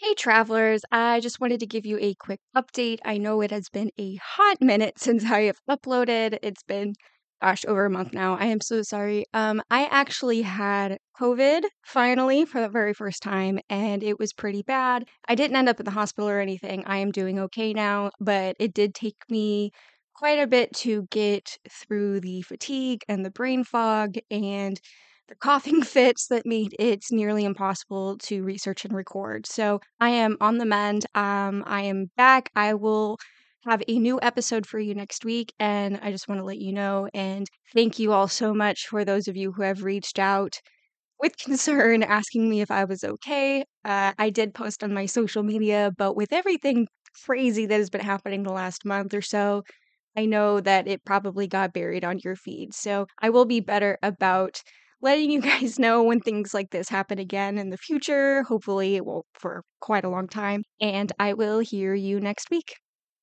Hey, travelers. I just wanted to give you a quick update. I know it has been a hot minute since I have uploaded. It's been, gosh, over a month now. I am so sorry. Um, I actually had COVID finally for the very first time, and it was pretty bad. I didn't end up in the hospital or anything. I am doing okay now, but it did take me quite a bit to get through the fatigue and the brain fog and the coughing fits that made it nearly impossible to research and record. So I am on the mend. Um, I am back. I will have a new episode for you next week, and I just want to let you know and thank you all so much for those of you who have reached out with concern asking me if I was okay. Uh, I did post on my social media, but with everything crazy that has been happening the last month or so, I know that it probably got buried on your feed. So I will be better about letting you guys know when things like this happen again in the future. Hopefully, it won't for quite a long time. And I will hear you next week.